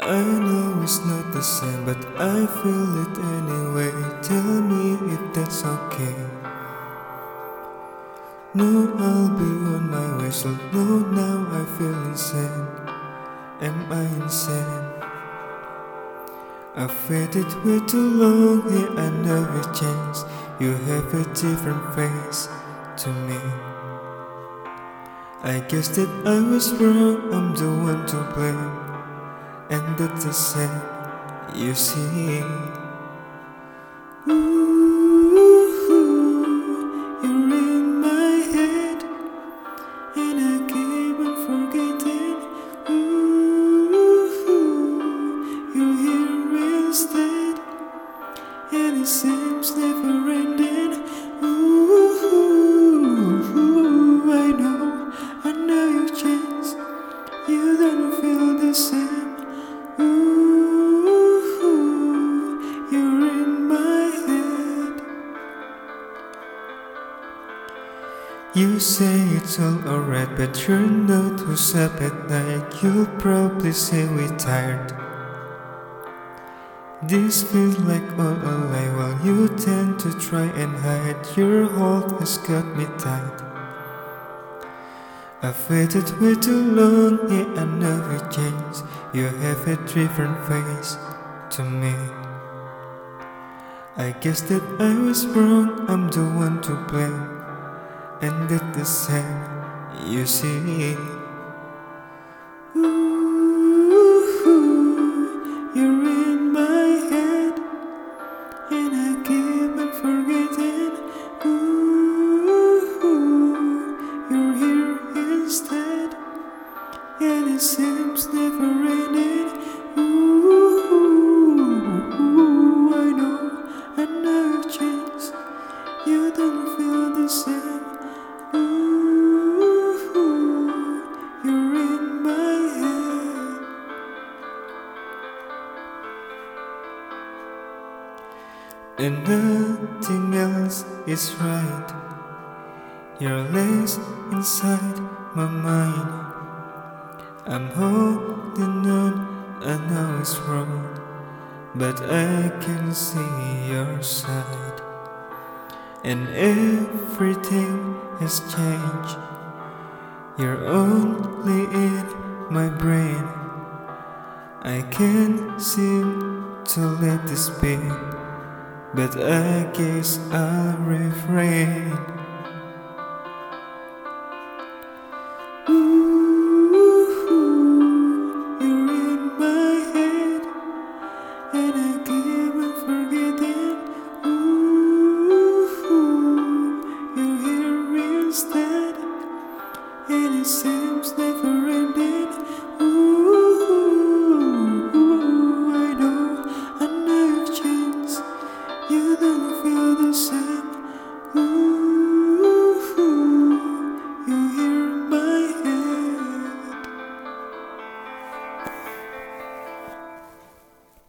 I know it's not the same, but I feel it anyway. Tell me if that's okay. No, I'll be on my way, so no, now I feel insane. Am I insane? I've waited way too long, yeah, I know it changed. You have a different face to me. I guess that I was wrong, I'm the one to blame and that's the same you see. Ooh, you're in my head, and I keep on forgetting. Ooh, you're here instead, and it seems never ending. Ooh, I know, I know you changed. You don't feel the same. You say it's all alright, but you're not who's up at night. You'll probably say we're tired. This feels like all a lie while you tend to try and hide. Your hold has got me tight. I've waited way too long, yeah, I know you changed. You have a different face to me. I guess that I was wrong, I'm the one to blame and did the same, you see. Ooh, you're in my head, and I keep on forgetting. Ooh, you're here instead, and it seems never ending. Ooh, I know, I know you changed. You don't feel the same. And nothing else is right. You're less inside my mind. I'm holding on, I know it's wrong, but I can see your side. And everything has changed. You're only in my brain. I can't seem to let this be but I guess I'll refrain.